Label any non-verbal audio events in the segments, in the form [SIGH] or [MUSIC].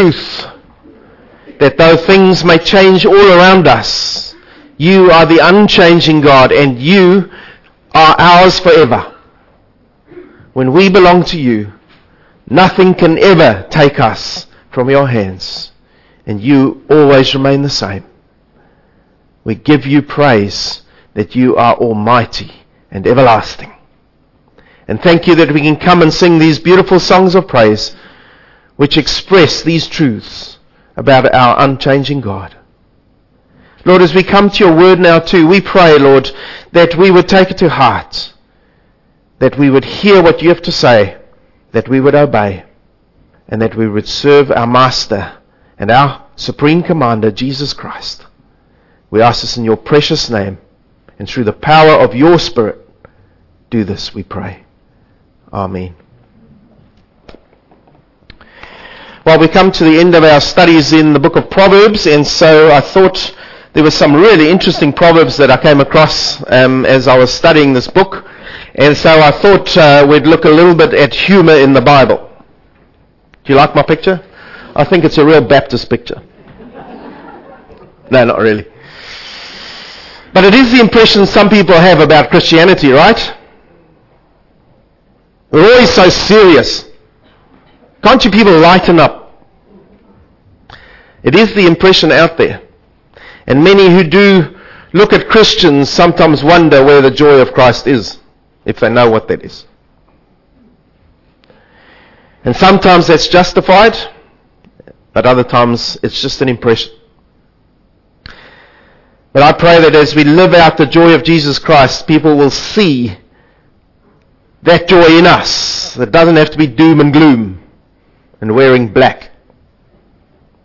truth that though things may change all around us, you are the unchanging God and you are ours forever. When we belong to you, nothing can ever take us from your hands and you always remain the same. We give you praise that you are almighty and everlasting. And thank you that we can come and sing these beautiful songs of praise which express these truths about our unchanging God. Lord, as we come to your word now too, we pray, Lord, that we would take it to heart, that we would hear what you have to say, that we would obey, and that we would serve our Master and our Supreme Commander, Jesus Christ. We ask this in your precious name, and through the power of your Spirit, do this, we pray. Amen. Well, we come to the end of our studies in the book of Proverbs, and so I thought there were some really interesting proverbs that I came across um, as I was studying this book, and so I thought uh, we'd look a little bit at humor in the Bible. Do you like my picture? I think it's a real Baptist picture. No, not really. But it is the impression some people have about Christianity, right? We're always so serious. Can't you people lighten up? It is the impression out there. And many who do look at Christians sometimes wonder where the joy of Christ is, if they know what that is. And sometimes that's justified, but other times it's just an impression. But I pray that as we live out the joy of Jesus Christ, people will see that joy in us. It doesn't have to be doom and gloom and wearing black.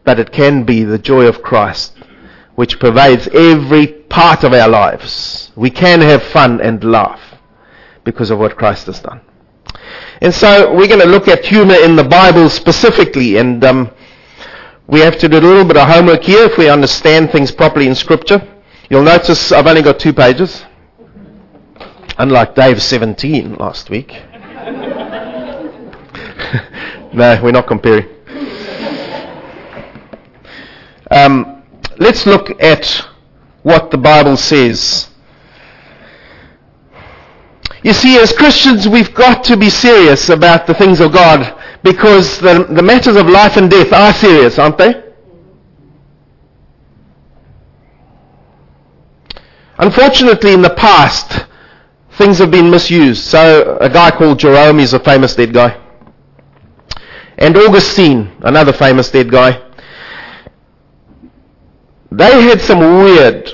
But it can be the joy of Christ, which pervades every part of our lives. We can have fun and laugh because of what Christ has done. And so we're going to look at humor in the Bible specifically, and um, we have to do a little bit of homework here if we understand things properly in Scripture. You'll notice I've only got two pages. Unlike Dave's 17 last week. [LAUGHS] no, we're not comparing. Um, let's look at what the Bible says. You see, as Christians, we've got to be serious about the things of God because the, the matters of life and death are serious, aren't they? Unfortunately, in the past, things have been misused. So a guy called Jerome is a famous dead guy. And Augustine, another famous dead guy. They had some weird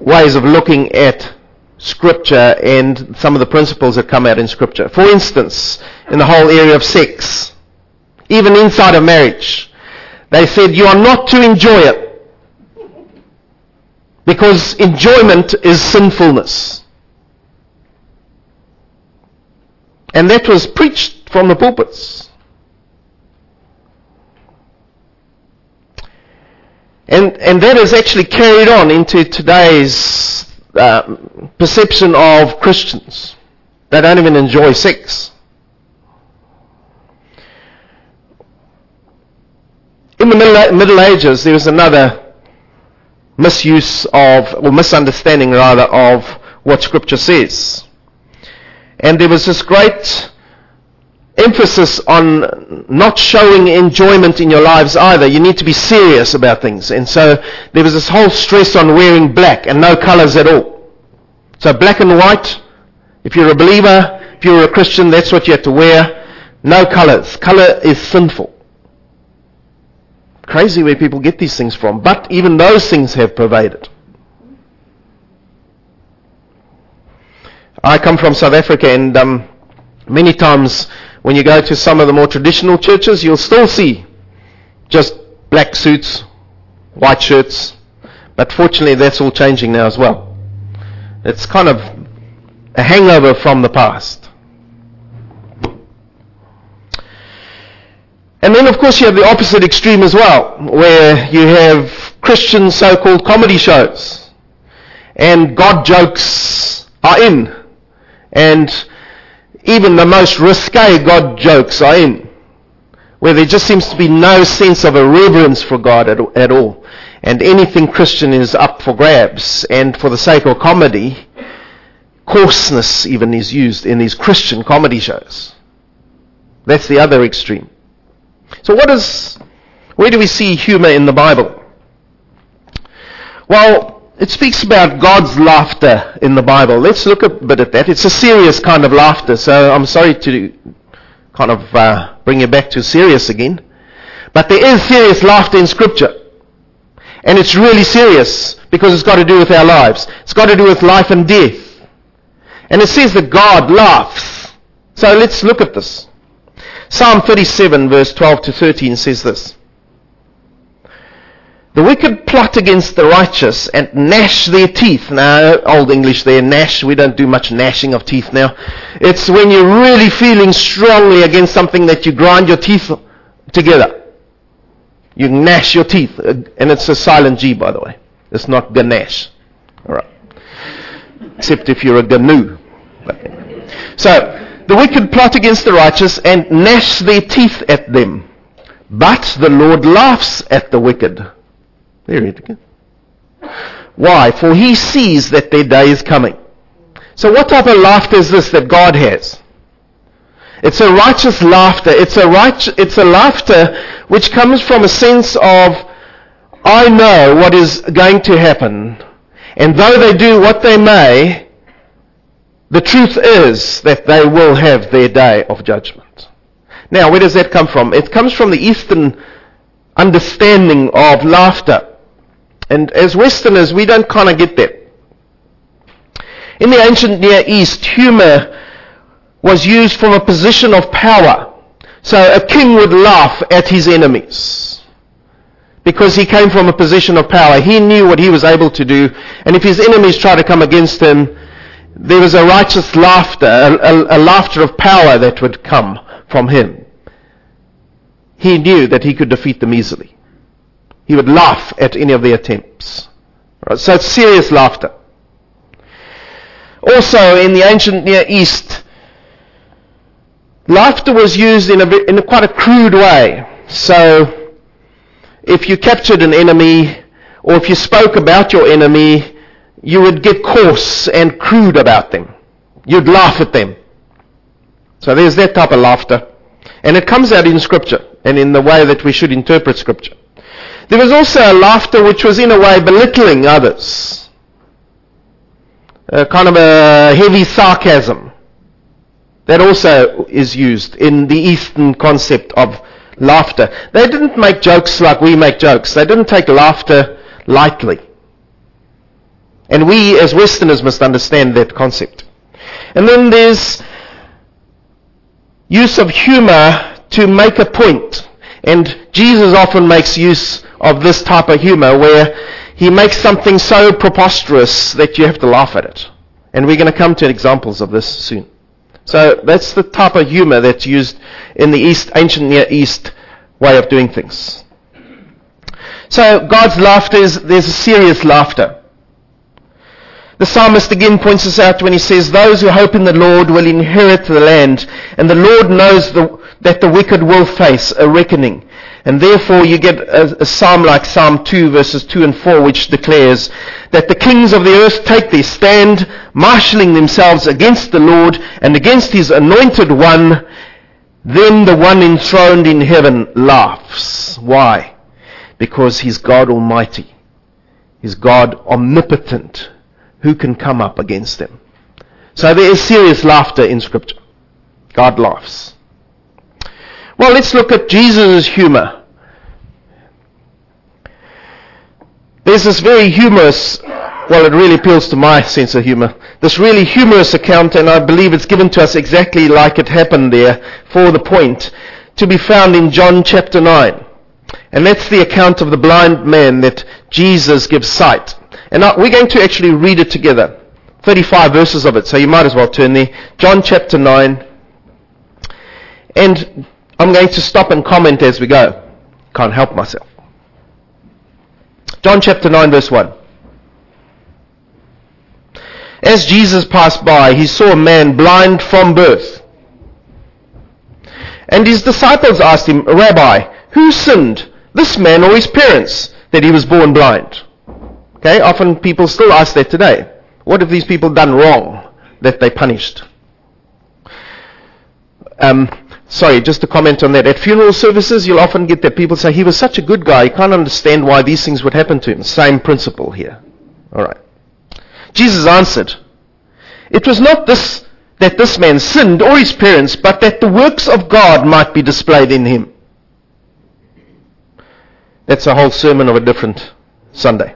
ways of looking at scripture and some of the principles that come out in scripture. For instance, in the whole area of sex, even inside of marriage, they said you are not to enjoy it because enjoyment is sinfulness. And that was preached from the pulpits. And, and that is actually carried on into today's uh, perception of Christians. They don't even enjoy sex. In the Middle, Middle Ages, there was another misuse of, or misunderstanding rather, of what Scripture says. And there was this great emphasis on not showing enjoyment in your lives either. You need to be serious about things. And so there was this whole stress on wearing black and no colors at all. So black and white, if you're a believer, if you're a Christian, that's what you have to wear. No colors. Color is sinful. Crazy where people get these things from. But even those things have pervaded. I come from South Africa, and um, many times when you go to some of the more traditional churches, you'll still see just black suits, white shirts. But fortunately, that's all changing now as well. It's kind of a hangover from the past. And then, of course, you have the opposite extreme as well, where you have Christian so called comedy shows. And God jokes are in. And even the most risque God jokes are in. where there just seems to be no sense of a reverence for God at, at all. And anything Christian is up for grabs. And for the sake of comedy, coarseness even is used in these Christian comedy shows. That's the other extreme. So what is, where do we see humor in the Bible? Well, it speaks about God's laughter in the Bible. Let's look a bit at that. It's a serious kind of laughter, so I'm sorry to kind of uh, bring you back to serious again. But there is serious laughter in Scripture. And it's really serious because it's got to do with our lives. It's got to do with life and death. And it says that God laughs. So let's look at this. Psalm 37 verse 12 to 13 says this. The wicked plot against the righteous and gnash their teeth. Now, old English there, gnash. We don't do much gnashing of teeth now. It's when you're really feeling strongly against something that you grind your teeth together. You gnash your teeth. Uh, and it's a silent G, by the way. It's not ganache. Alright. Except if you're a gnu. So, the wicked plot against the righteous and gnash their teeth at them. But the Lord laughs at the wicked. There it is. Why? For he sees that their day is coming. So what type of laughter is this that God has? It's a righteous laughter. It's a right, it's a laughter which comes from a sense of, I know what is going to happen. And though they do what they may, the truth is that they will have their day of judgment. Now, where does that come from? It comes from the Eastern understanding of laughter. And as Westerners, we don't kind of get that. In the ancient Near East, humor was used from a position of power. So a king would laugh at his enemies because he came from a position of power. He knew what he was able to do, and if his enemies tried to come against him, there was a righteous laughter, a, a, a laughter of power that would come from him. He knew that he could defeat them easily. He would laugh at any of the attempts. Right? So it's serious laughter. Also, in the ancient Near East, laughter was used in a, in a quite a crude way. So, if you captured an enemy, or if you spoke about your enemy, you would get coarse and crude about them. You'd laugh at them. So there's that type of laughter. And it comes out in Scripture and in the way that we should interpret Scripture. There was also a laughter which was in a way belittling others. A kind of a heavy sarcasm. That also is used in the Eastern concept of laughter. They didn't make jokes like we make jokes. They didn't take laughter lightly. And we as Westerners must understand that concept. And then there's use of humor to make a point. And Jesus often makes use of this type of humor where he makes something so preposterous that you have to laugh at it. And we're going to come to examples of this soon. So that's the type of humor that's used in the East, ancient Near East way of doing things. So God's laughter is, there's a serious laughter. The psalmist again points this out when he says, Those who hope in the Lord will inherit the land, and the Lord knows the, that the wicked will face a reckoning. And therefore you get a, a, psalm like Psalm 2 verses 2 and 4 which declares that the kings of the earth take their stand, marshalling themselves against the Lord and against his anointed one. Then the one enthroned in heaven laughs. Why? Because he's God Almighty. He's God omnipotent. Who can come up against them? So there is serious laughter in scripture. God laughs. Well, let's look at Jesus' humor. There's this very humorous, well, it really appeals to my sense of humor, this really humorous account, and I believe it's given to us exactly like it happened there for the point, to be found in John chapter 9. And that's the account of the blind man that Jesus gives sight. And we're going to actually read it together. 35 verses of it, so you might as well turn there. John chapter 9. And I'm going to stop and comment as we go. Can't help myself. John chapter 9 verse 1. As Jesus passed by, he saw a man blind from birth. And his disciples asked him, Rabbi, who sinned, this man or his parents, that he was born blind? Okay, often people still ask that today. What have these people done wrong that they punished? Um, sorry, just to comment on that. At funeral services, you'll often get that people say, he was such a good guy, he can't understand why these things would happen to him. Same principle here. Alright. Jesus answered, It was not this that this man sinned or his parents, but that the works of God might be displayed in him. That's a whole sermon of a different Sunday.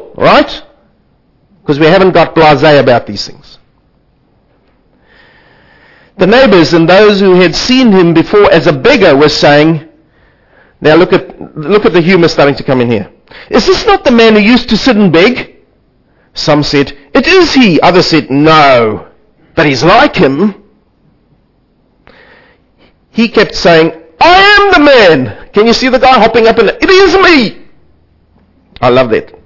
right? Because we haven't got blasé about these things. The neighbors and those who had seen him before as a beggar were saying, now look at, look at the humor starting to come in here. Is this not the man who used to sit and beg? Some said, it is he. Others said, no, but he's like him. He kept saying, I am the man. Can you see the guy hopping up and it is me. I love that.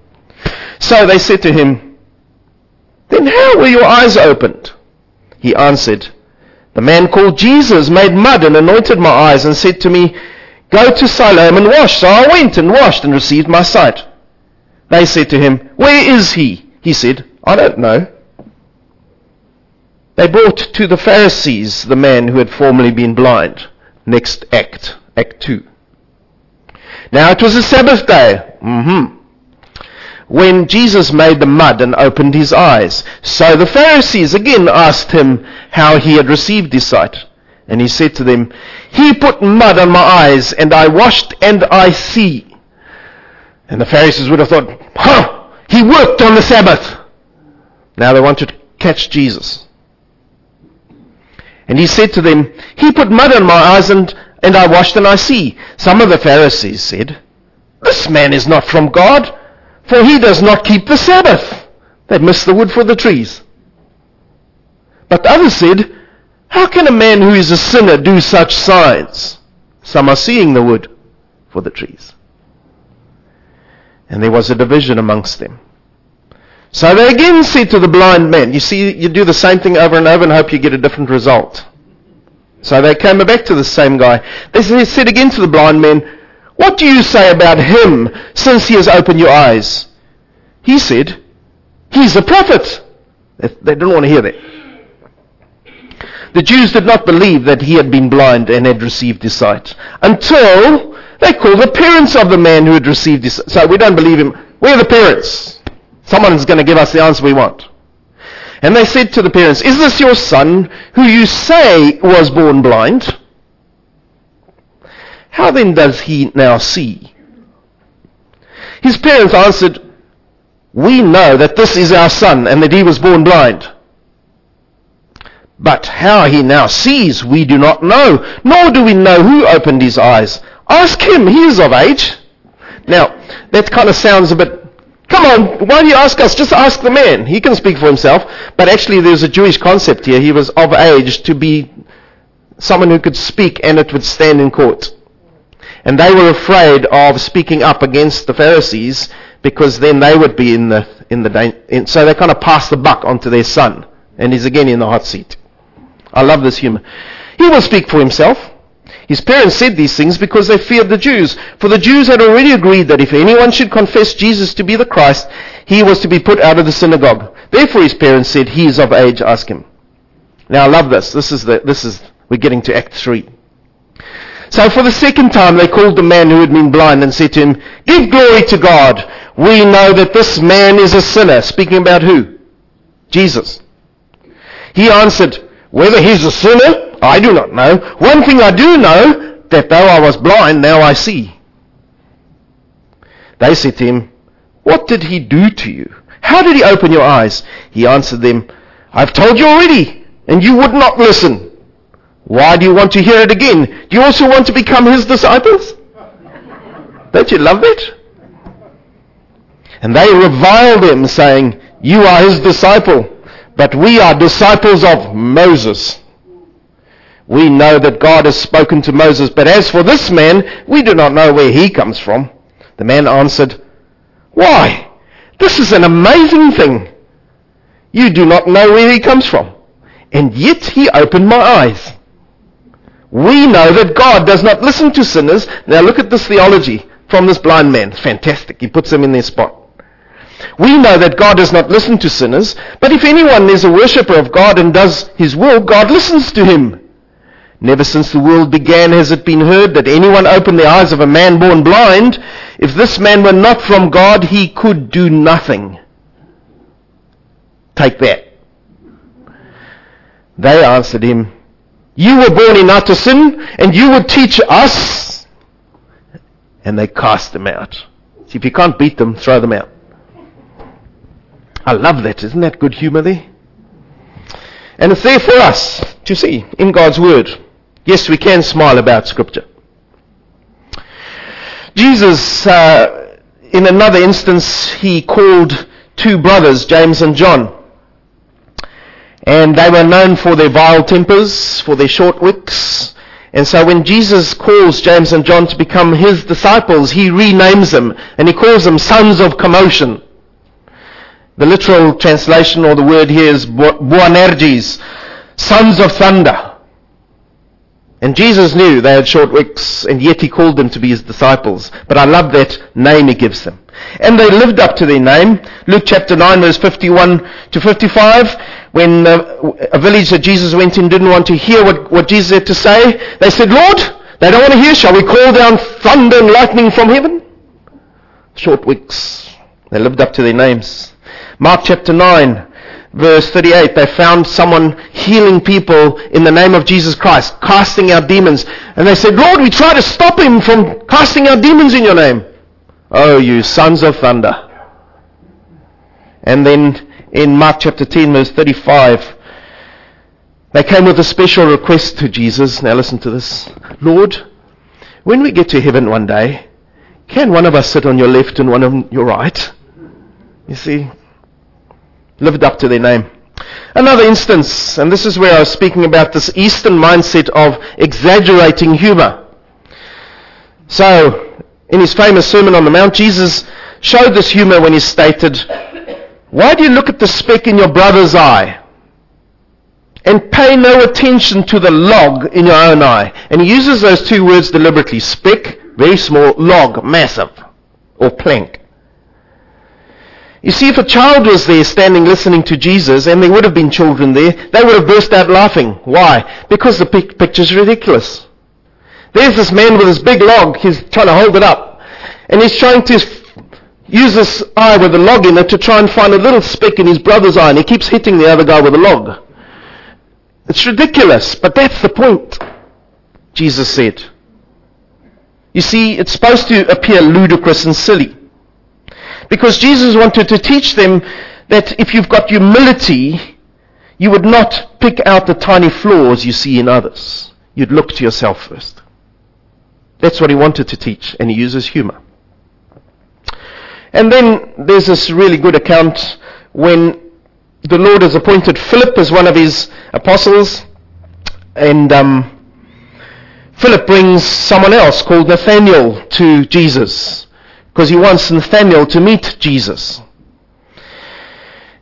So they said to him, then how were your eyes opened? He answered, the man called Jesus made mud and anointed my eyes and said to me, Go to Siloam and wash. So I went and washed and received my sight. They said to him, Where is he? He said, I don't know. They brought to the Pharisees the man who had formerly been blind. Next act, Act 2. Now it was a Sabbath day. Mm-hmm when Jesus made the mud and opened his eyes. So the Pharisees again asked him how he had received his sight. And he said to them, He put mud on my eyes, and I washed, and I see. And the Pharisees would have thought, Huh! He worked on the Sabbath! Now they wanted to catch Jesus. And he said to them, He put mud on my eyes, and, and I washed, and I see. Some of the Pharisees said, This man is not from God for he does not keep the Sabbath. They miss the wood for the trees. But others said, How can a man who is a sinner do such signs? Some are seeing the wood for the trees. And there was a division amongst them. So they again said to the blind man, You see, you do the same thing over and over and hope you get a different result. So they came back to the same guy. They said again to the blind man, what do you say about him since he has opened your eyes? He said, He's a prophet. They didn't want to hear that. The Jews did not believe that he had been blind and had received his sight until they called the parents of the man who had received his sight. So we don't believe him. Where are the parents? Someone's going to give us the answer we want. And they said to the parents, Is this your son who you say was born blind? Then does he now see? His parents answered, We know that this is our son and that he was born blind. But how he now sees, we do not know, nor do we know who opened his eyes. Ask him, he is of age. Now, that kind of sounds a bit, come on, why do you ask us? Just ask the man. He can speak for himself. But actually, there's a Jewish concept here. He was of age to be someone who could speak and it would stand in court. And they were afraid of speaking up against the Pharisees because then they would be in the, in the, in, so they kind of passed the buck onto their son. And he's again in the hot seat. I love this humor. He will speak for himself. His parents said these things because they feared the Jews. For the Jews had already agreed that if anyone should confess Jesus to be the Christ, he was to be put out of the synagogue. Therefore his parents said, he is of age, ask him. Now I love this. This is the, this is, we're getting to Act 3. So for the second time they called the man who had been blind and said to him, Give glory to God. We know that this man is a sinner. Speaking about who? Jesus. He answered, Whether he's a sinner, I do not know. One thing I do know, that though I was blind, now I see. They said to him, What did he do to you? How did he open your eyes? He answered them, I've told you already, and you would not listen. Why do you want to hear it again? Do you also want to become his disciples? Don't you love it? And they reviled him, saying, You are his disciple, but we are disciples of Moses. We know that God has spoken to Moses, but as for this man, we do not know where he comes from. The man answered, Why? This is an amazing thing. You do not know where he comes from. And yet he opened my eyes. We know that God does not listen to sinners. Now look at this theology from this blind man. Fantastic. He puts them in their spot. We know that God does not listen to sinners, but if anyone is a worshipper of God and does his will, God listens to him. Never since the world began has it been heard that anyone opened the eyes of a man born blind. If this man were not from God, he could do nothing. Take that. They answered him, You were born in utter sin, and you would teach us? And they cast them out. See, if you can't beat them, throw them out. I love that. Isn't that good humor there? And it's there for us to see in God's Word. Yes, we can smile about Scripture. Jesus, uh, in another instance, he called two brothers, James and John. And they were known for their vile tempers, for their short wicks. And so when Jesus calls James and John to become his disciples, he renames them and he calls them sons of commotion. The literal translation or the word here is Boanerges, sons of thunder. And Jesus knew they had short wicks, and yet he called them to be his disciples. But I love that name he gives them. And they lived up to their name. Luke chapter 9 verse 51 to 55, when uh, a village that Jesus went in didn't want to hear what, what Jesus had to say, they said, Lord, they don't want to hear, shall we call down thunder and lightning from heaven? Short wicks. They lived up to their names. Mark chapter 9, verse 38, they found someone healing people in the name of Jesus Christ, casting out demons. And they said, Lord, we try to stop him from casting out demons in your name. Oh, you sons of thunder. And then in Mark chapter 10, verse 35, they came with a special request to Jesus. Now listen to this. Lord, when we get to heaven one day, can one of us sit on your left and one on your right? You see, lived up to their name. Another instance, and this is where I was speaking about this Eastern mindset of exaggerating humor. So, in his famous Sermon on the Mount, Jesus showed this humor when he stated, Why do you look at the speck in your brother's eye and pay no attention to the log in your own eye? And he uses those two words deliberately. Speck, very small, log, massive, or plank. You see, if a child was there standing listening to Jesus, and there would have been children there, they would have burst out laughing. Why? Because the pic- picture's ridiculous. There's this man with this big log, he's trying to hold it up. And he's trying to use this eye with a log in it to try and find a little speck in his brother's eye, and he keeps hitting the other guy with a log. It's ridiculous, but that's the point, Jesus said. You see, it's supposed to appear ludicrous and silly. Because Jesus wanted to teach them that if you've got humility, you would not pick out the tiny flaws you see in others. You'd look to yourself first. That's what he wanted to teach, and he uses humor. And then there's this really good account when the Lord has appointed Philip as one of his apostles, and um, Philip brings someone else called Nathaniel to Jesus because he wants Nathaniel to meet Jesus.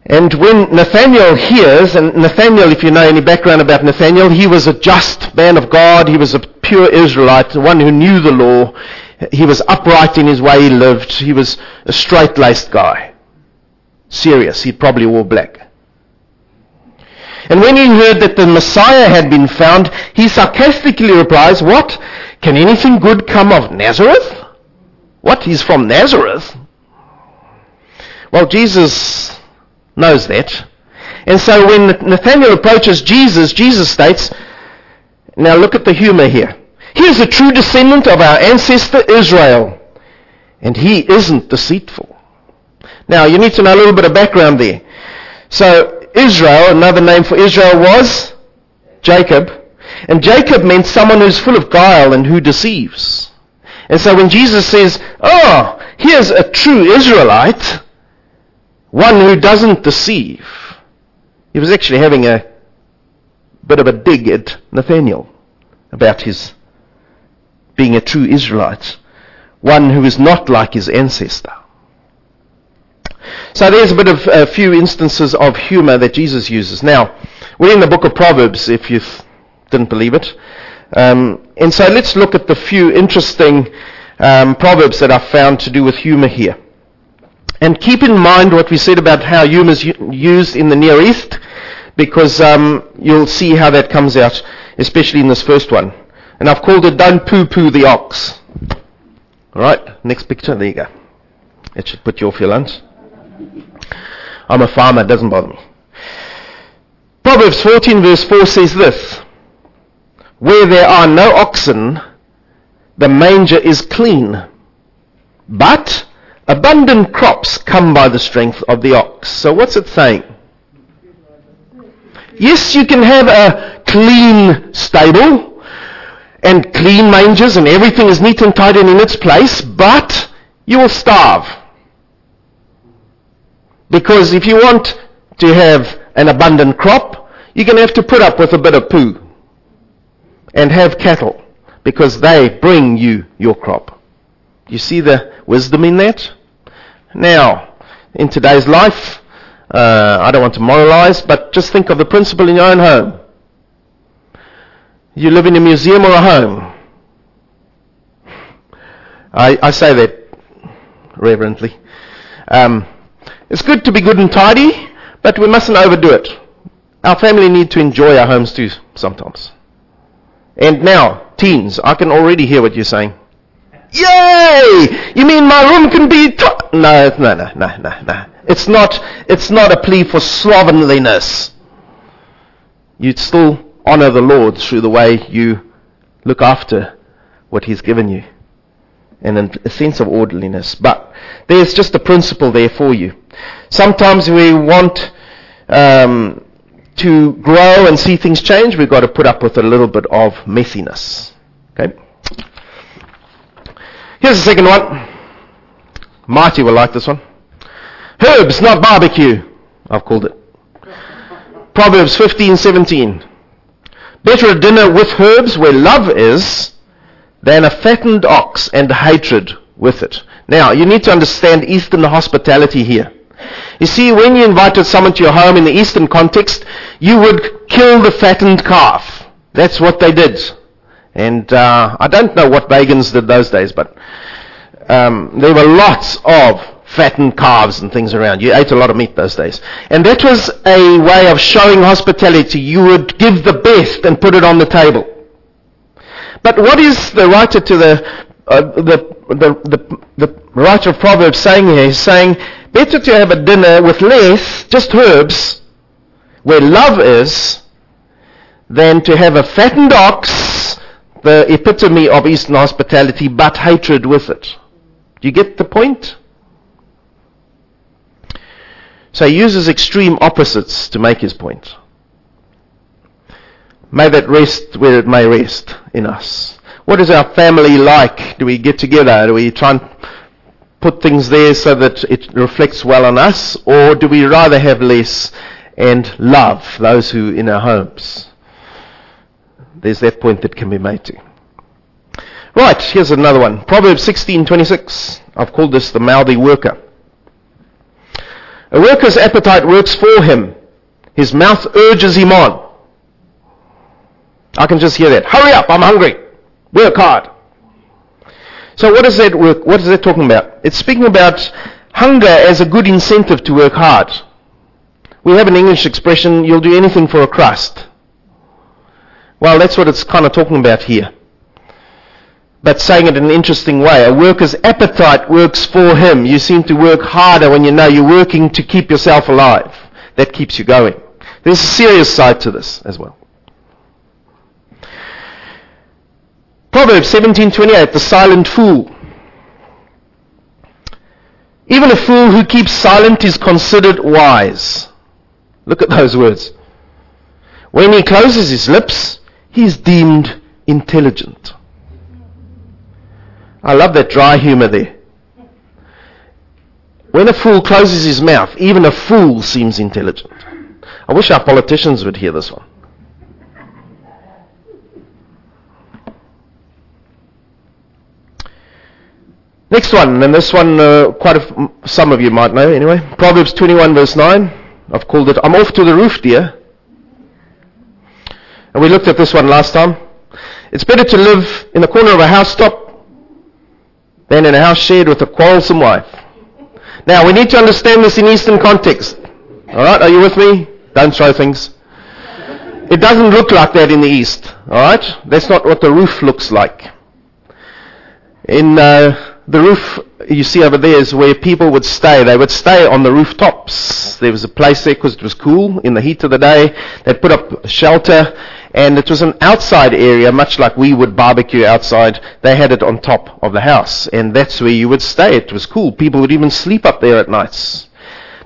And when Nathaniel hears, and Nathaniel, if you know any background about Nathaniel, he was a just man of God. He was a pure Israelite, one who knew the law. He was upright in his way he lived. He was a straight-laced guy. Serious. He probably wore black. And when he heard that the Messiah had been found, he sarcastically replies, What? Can anything good come of Nazareth? What? He's from Nazareth? Well, Jesus knows that. And so when Nathaniel approaches Jesus, Jesus states, now look at the humor here. He is a true descendant of our ancestor Israel, and he isn't deceitful. Now, you need to know a little bit of background there. So, Israel, another name for Israel was Jacob. And Jacob meant someone who's full of guile and who deceives. And so when Jesus says, oh, here's a true Israelite, one who doesn't deceive, he was actually having a bit of a dig at Nathaniel about his being a true Israelite, one who is not like his ancestor. So there's a bit of a few instances of humor that Jesus uses. Now, we're in the book of Proverbs, if you didn't believe it. Um, and so let's look at the few interesting um, proverbs that are found to do with humor here. And keep in mind what we said about how humor is used in the Near East, because um, you'll see how that comes out, especially in this first one. And I've called it Don't Poo Poo the Ox. Alright, next picture, there you go. It should put you off your lunch. I'm a farmer, it doesn't bother me. Proverbs 14 verse 4 says this, Where there are no oxen, the manger is clean, but abundant crops come by the strength of the ox. So what's it saying? Yes, you can have a clean stable and clean mangers and everything is neat and tidy and in its place, but you will starve. Because if you want to have an abundant crop, you're going to have to put up with a bit of poo and have cattle because they bring you your crop. You see the wisdom in that? Now, in today's life, uh, I don't want to moralize, but just think of the principle in your own home. You live in a museum or a home. I, I say that reverently. Um, it's good to be good and tidy, but we mustn't overdo it. Our family need to enjoy our homes too sometimes. And now, teens, I can already hear what you're saying. Yay! You mean my room can be to- no, no, no, no, no, no. It's not. It's not a plea for slovenliness. You'd still honor the Lord through the way you look after what He's given you, and a sense of orderliness. But there's just a principle there for you. Sometimes we want um, to grow and see things change. We've got to put up with a little bit of messiness. Okay. Here's the second one. Marty will like this one. Herbs, not barbecue. I've called it. Proverbs 15:17. Better a dinner with herbs where love is than a fattened ox and hatred with it. Now, you need to understand Eastern hospitality here. You see, when you invited someone to your home in the Eastern context, you would kill the fattened calf. That's what they did. And uh, I don't know what pagans did those days, but um, there were lots of fattened calves and things around. You ate a lot of meat those days. And that was a way of showing hospitality. You would give the best and put it on the table. But what is the writer to the, uh, the, the, the, the writer of Proverbs saying here? He's saying, better to have a dinner with less, just herbs, where love is, than to have a fattened ox, the epitome of Eastern hospitality, but hatred with it. Do you get the point? So he uses extreme opposites to make his point. May that rest where it may rest in us. What is our family like? Do we get together? Do we try and put things there so that it reflects well on us? Or do we rather have less and love those who are in our homes? There's that point that can be made too. Right, here's another one. Proverbs 16:26. I've called this the mouthy worker. A worker's appetite works for him. His mouth urges him on. I can just hear that. Hurry up, I'm hungry. Work hard. So what is that work, what is that talking about? It's speaking about hunger as a good incentive to work hard. We have an English expression, you'll do anything for a crust. Well, that's what it's kind of talking about here. But saying it in an interesting way. A worker's appetite works for him. You seem to work harder when you know you're working to keep yourself alive. That keeps you going. There's a serious side to this as well. Proverbs 17:28 the silent fool even a fool who keeps silent is considered wise look at those words when he closes his lips he is deemed intelligent. I love that dry humor there. When a fool closes his mouth, even a fool seems intelligent. I wish our politicians would hear this one. Next one, and this one uh, quite a, some of you might know anyway. Proverbs 21 verse 9. I've called it, I'm off to the roof, dear. And we looked at this one last time. It's better to live in the corner of a housetop than in a house shared with a quarrelsome wife. Now, we need to understand this in Eastern context. Alright, are you with me? Don't throw things. It doesn't look like that in the East. Alright? That's not what the roof looks like. In uh, the roof you see over there is where people would stay. They would stay on the rooftops. There was a place there because it was cool in the heat of the day. They'd put up shelter, and it was an outside area, much like we would barbecue outside. They had it on top of the house, and that's where you would stay. It was cool. People would even sleep up there at nights.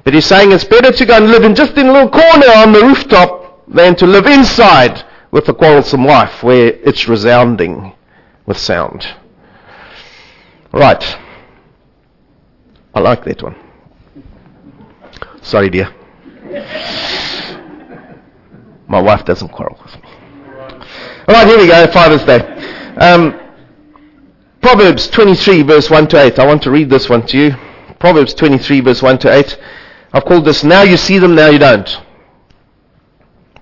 But he's saying it's better to go and live in just in a little corner on the rooftop than to live inside with a quarrelsome wife where it's resounding with sound. Right. I like that one. Sorry, dear. My wife doesn't quarrel with me. All right, here we go. Father's Day. Um, Proverbs 23, verse 1 to 8. I want to read this one to you. Proverbs 23, verse 1 to 8. I've called this Now You See Them, Now You Don't.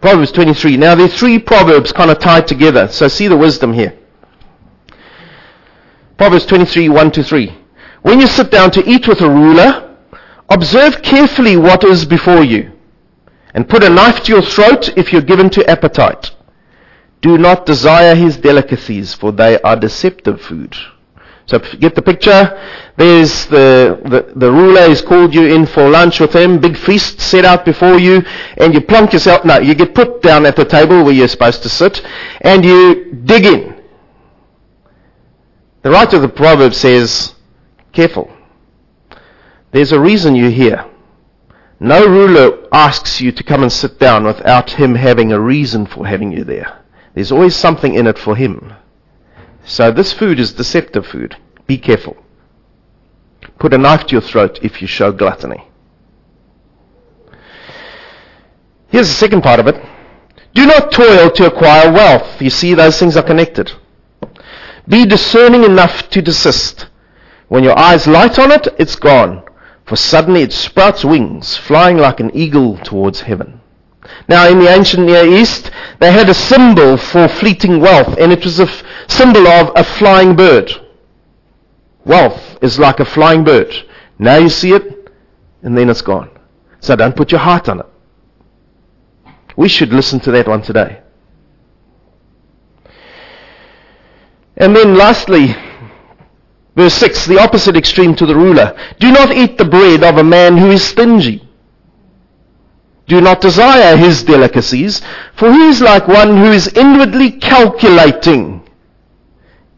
Proverbs 23. Now there are three proverbs kind of tied together. So see the wisdom here. Proverbs 23, 1 to 3. When you sit down to eat with a ruler, observe carefully what is before you, and put a knife to your throat if you're given to appetite. Do not desire his delicacies, for they are deceptive food. So get the picture. There's the, the, the ruler has called you in for lunch with him, big feast set out before you, and you plonk yourself, no, you get put down at the table where you're supposed to sit, and you dig in. The writer of the proverb says, careful. There's a reason you're here. No ruler asks you to come and sit down without him having a reason for having you there. There's always something in it for him. So this food is deceptive food. Be careful. Put a knife to your throat if you show gluttony. Here's the second part of it. Do not toil to acquire wealth. You see, those things are connected. Be discerning enough to desist. When your eyes light on it, it's gone. For suddenly it sprouts wings, flying like an eagle towards heaven. Now, in the ancient Near East, they had a symbol for fleeting wealth, and it was a f- symbol of a flying bird. Wealth is like a flying bird. Now you see it, and then it's gone. So don't put your heart on it. We should listen to that one today. And then lastly, verse 6, the opposite extreme to the ruler. Do not eat the bread of a man who is stingy. Do not desire his delicacies, for he is like one who is inwardly calculating.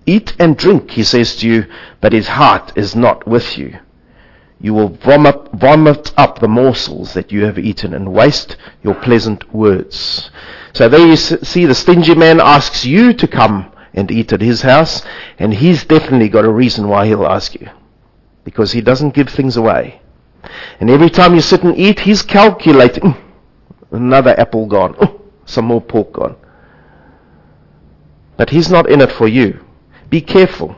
Eat and drink, he says to you, but his heart is not with you. You will vomit, vomit up the morsels that you have eaten and waste your pleasant words. So there you see the stingy man asks you to come and eat at his house, and he's definitely got a reason why he'll ask you. Because he doesn't give things away. And every time you sit and eat, he's calculating. [LAUGHS] Another apple gone. [LAUGHS] Some more pork gone. But he's not in it for you. Be careful.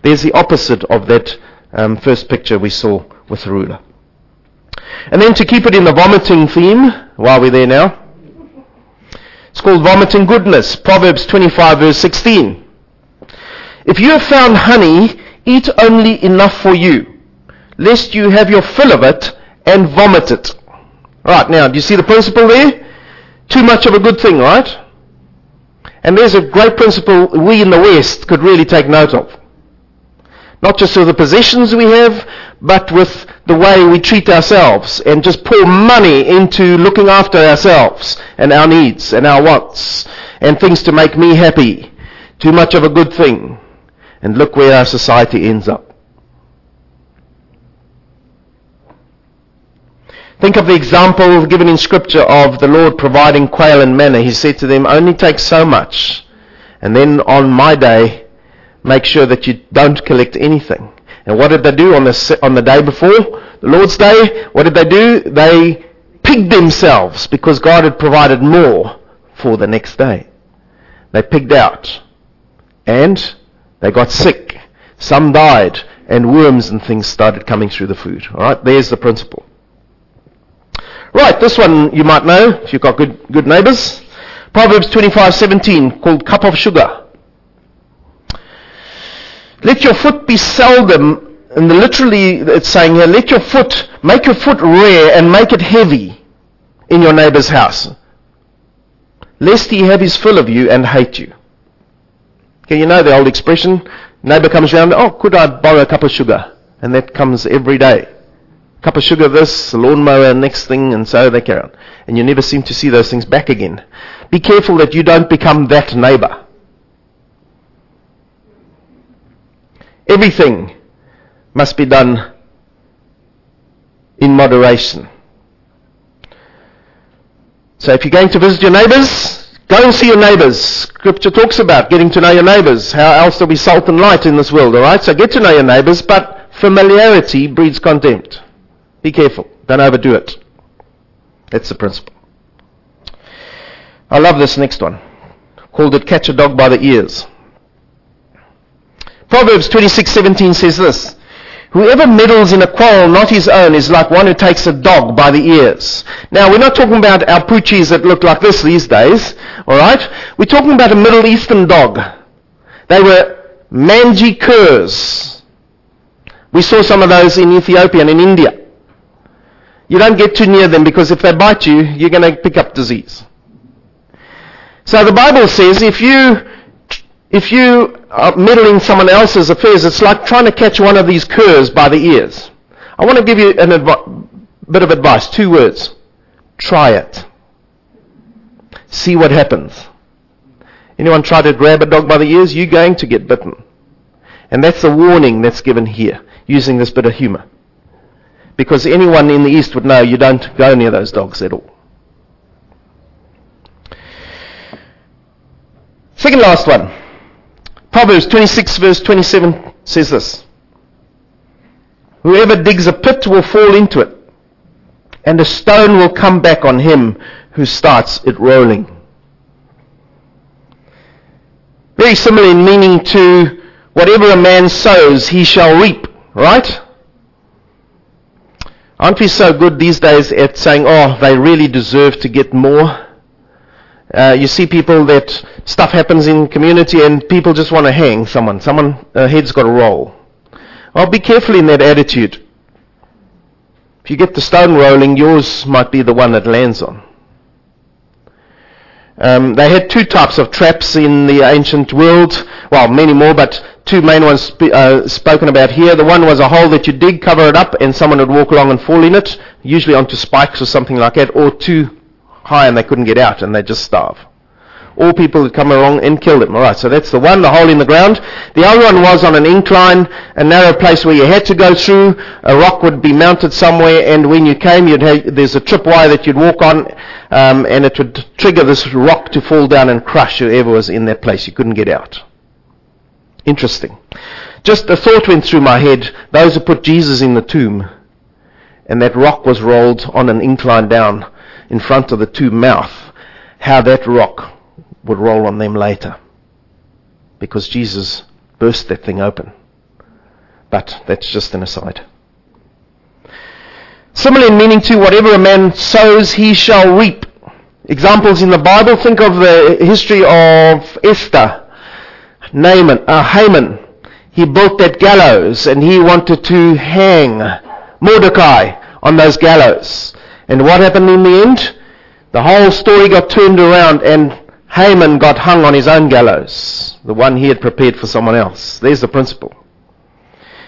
There's the opposite of that um, first picture we saw with the ruler. And then to keep it in the vomiting theme, while we're there now, it's called vomiting goodness. Proverbs 25 verse 16. If you have found honey, eat only enough for you, lest you have your fill of it and vomit it. Right, now, do you see the principle there? Too much of a good thing, right? And there's a great principle we in the West could really take note of. Not just with the possessions we have, but with the way we treat ourselves and just pour money into looking after ourselves and our needs and our wants and things to make me happy. Too much of a good thing. And look where our society ends up. Think of the example given in Scripture of the Lord providing quail and manna. He said to them, only take so much, and then on my day, make sure that you don't collect anything. And what did they do on the, on the day before, the Lord's day? What did they do? They pigged themselves because God had provided more for the next day. They pigged out. And they got sick. Some died. And worms and things started coming through the food. Alright, there's the principle. Right, this one you might know if you've got good, good neighbors. Proverbs 25:17 called cup of sugar. Let your foot be seldom, and literally it's saying here, let your foot, make your foot rare and make it heavy in your neighbor's house, lest he have his fill of you and hate you. Okay, you know the old expression, neighbor comes around, oh, could I borrow a cup of sugar? And that comes every day. Cup of sugar this, lawnmower next thing, and so they carry on. And you never seem to see those things back again. Be careful that you don't become that neighbor. Everything must be done in moderation. So if you're going to visit your neighbors, go and see your neighbors. Scripture talks about getting to know your neighbors. How else do we salt and light in this world, alright? So get to know your neighbors, but familiarity breeds contempt. Be careful. Don't overdo it. That's the principle. I love this next one. Called it catch a dog by the ears. Proverbs 26:17 says this: Whoever meddles in a quarrel not his own is like one who takes a dog by the ears. Now, we're not talking about our poochies that look like this these days, alright? We're talking about a Middle Eastern dog. They were mangy curs. We saw some of those in Ethiopia and in India. You don't get too near them because if they bite you, you're going to pick up disease. So the Bible says if you if you Uh, meddling someone else's affairs, it's like trying to catch one of these curs by the ears. I want to give you a bit of advice. Two words. Try it. See what happens. Anyone try to grab a dog by the ears, you're going to get bitten. And that's the warning that's given here, using this bit of humor. Because anyone in the East would know you don't go near those dogs at all. Second last one. Proverbs 26 verse 27 says this. Whoever digs a pit will fall into it, and a stone will come back on him who starts it rolling. Very similar in meaning to whatever a man sows, he shall reap, right? Aren't we so good these days at saying, oh, they really deserve to get more? Uh, you see people that stuff happens in community and people just want to hang someone. Someone uh, head's got to roll. Well, be careful in that attitude. If you get the stone rolling, yours might be the one that lands on. Um, they had two types of traps in the ancient world. Well, many more, but two main ones sp- uh, spoken about here. The one was a hole that you dig, cover it up, and someone would walk along and fall in it, usually onto spikes or something like that, or two high and they couldn't get out and they just starve. All people would come along and kill them. Alright, so that's the one, the hole in the ground. The other one was on an incline, a narrow place where you had to go through. A rock would be mounted somewhere and when you came, you'd have, there's a tripwire that you'd walk on um, and it would trigger this rock to fall down and crush whoever was in that place. You couldn't get out. Interesting. Just a thought went through my head. Those who put Jesus in the tomb and that rock was rolled on an incline down in front of the two mouth, how that rock would roll on them later. Because Jesus burst that thing open. But that's just an aside. Similar in meaning to whatever a man sows, he shall reap. Examples in the Bible, think of the history of Esther, Naaman, uh, Haman. He built that gallows and he wanted to hang Mordecai on those gallows. And what happened in the end? The whole story got turned around and Haman got hung on his own gallows, the one he had prepared for someone else. There's the principle.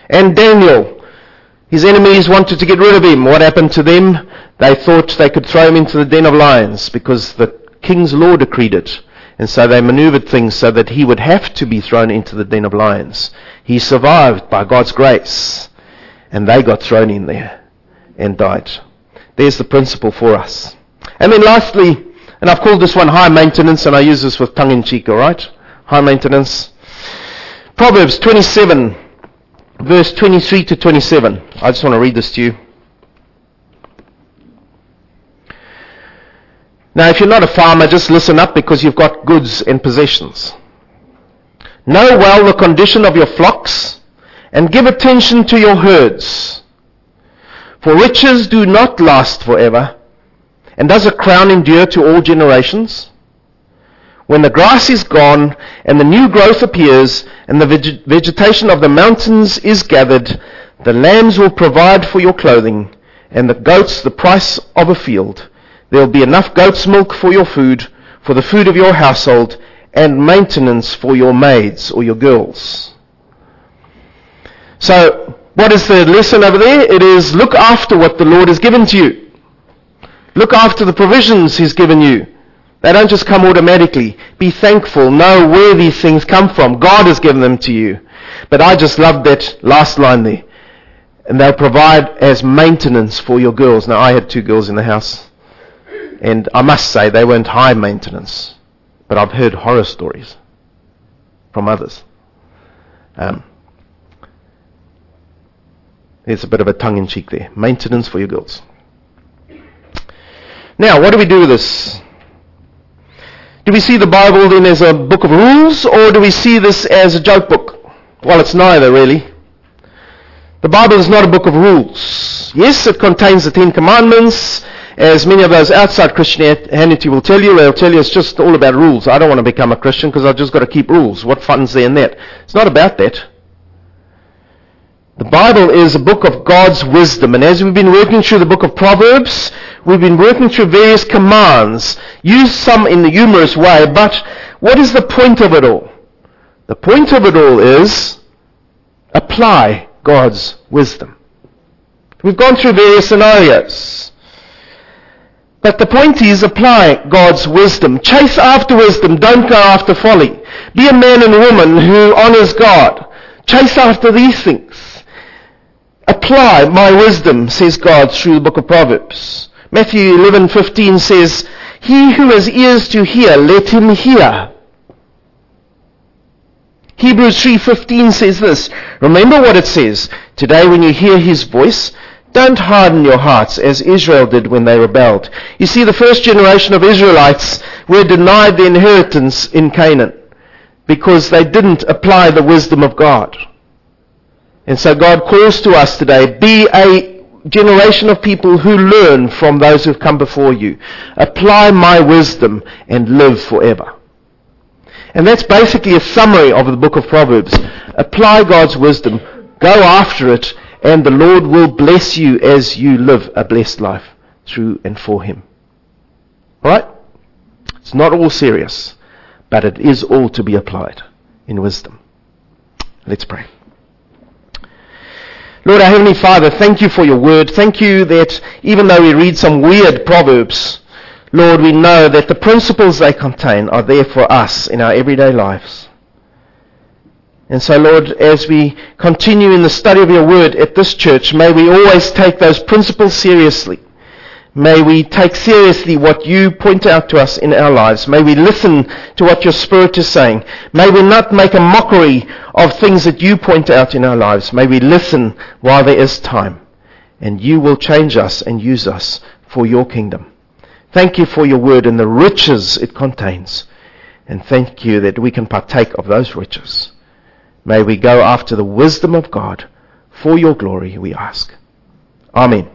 And Daniel, his enemies wanted to get rid of him. What happened to them? They thought they could throw him into the den of lions because the king's law decreed it. And so they maneuvered things so that he would have to be thrown into the den of lions. He survived by God's grace. And they got thrown in there and died. There's the principle for us. And then lastly, and I've called this one high maintenance, and I use this with tongue in cheek, alright? High maintenance. Proverbs 27, verse 23 to 27. I just want to read this to you. Now, if you're not a farmer, just listen up because you've got goods and possessions. Know well the condition of your flocks and give attention to your herds. For riches do not last forever. And does a crown endure to all generations? When the grass is gone and the new growth appears and the vegetation of the mountains is gathered, the lambs will provide for your clothing and the goats the price of a field. There will be enough goat's milk for your food, for the food of your household, and maintenance for your maids or your girls. So, what is the lesson over there? It is look after what the Lord has given to you. Look after the provisions He's given you. They don't just come automatically. Be thankful. Know where these things come from. God has given them to you. But I just love that last line there. And they'll provide as maintenance for your girls. Now, I had two girls in the house. And I must say, they weren't high maintenance. But I've heard horror stories from others. Um, there's a bit of a tongue in cheek there. Maintenance for your girls. Now, what do we do with this? Do we see the Bible then as a book of rules, or do we see this as a joke book? Well, it's neither, really. The Bible is not a book of rules. Yes, it contains the Ten Commandments, as many of those outside Christianity will tell you, they'll tell you it's just all about rules. I don't want to become a Christian because I've just got to keep rules. What fun's there in that? It's not about that. The Bible is a book of God's wisdom. And as we've been working through the book of Proverbs, we've been working through various commands. Use some in the humorous way, but what is the point of it all? The point of it all is apply God's wisdom. We've gone through various scenarios. But the point is apply God's wisdom. Chase after wisdom. Don't go after folly. Be a man and woman who honors God. Chase after these things. Apply my wisdom, says God through the book of Proverbs. Matthew 11:15 says, "He who has ears to hear, let him hear." Hebrews 3:15 says this, "Remember what it says, today when you hear his voice, don't harden your hearts as Israel did when they rebelled. You see, the first generation of Israelites were denied the inheritance in Canaan because they didn't apply the wisdom of God. And so God calls to us today, be a generation of people who learn from those who've come before you. Apply my wisdom and live forever. And that's basically a summary of the book of Proverbs. Apply God's wisdom, go after it, and the Lord will bless you as you live a blessed life through and for Him. Alright? It's not all serious, but it is all to be applied in wisdom. Let's pray. Lord, our Heavenly Father, thank you for your word. Thank you that even though we read some weird proverbs, Lord, we know that the principles they contain are there for us in our everyday lives. And so, Lord, as we continue in the study of your word at this church, may we always take those principles seriously. May we take seriously what you point out to us in our lives. May we listen to what your Spirit is saying. May we not make a mockery of things that you point out in our lives. May we listen while there is time. And you will change us and use us for your kingdom. Thank you for your word and the riches it contains. And thank you that we can partake of those riches. May we go after the wisdom of God for your glory, we ask. Amen.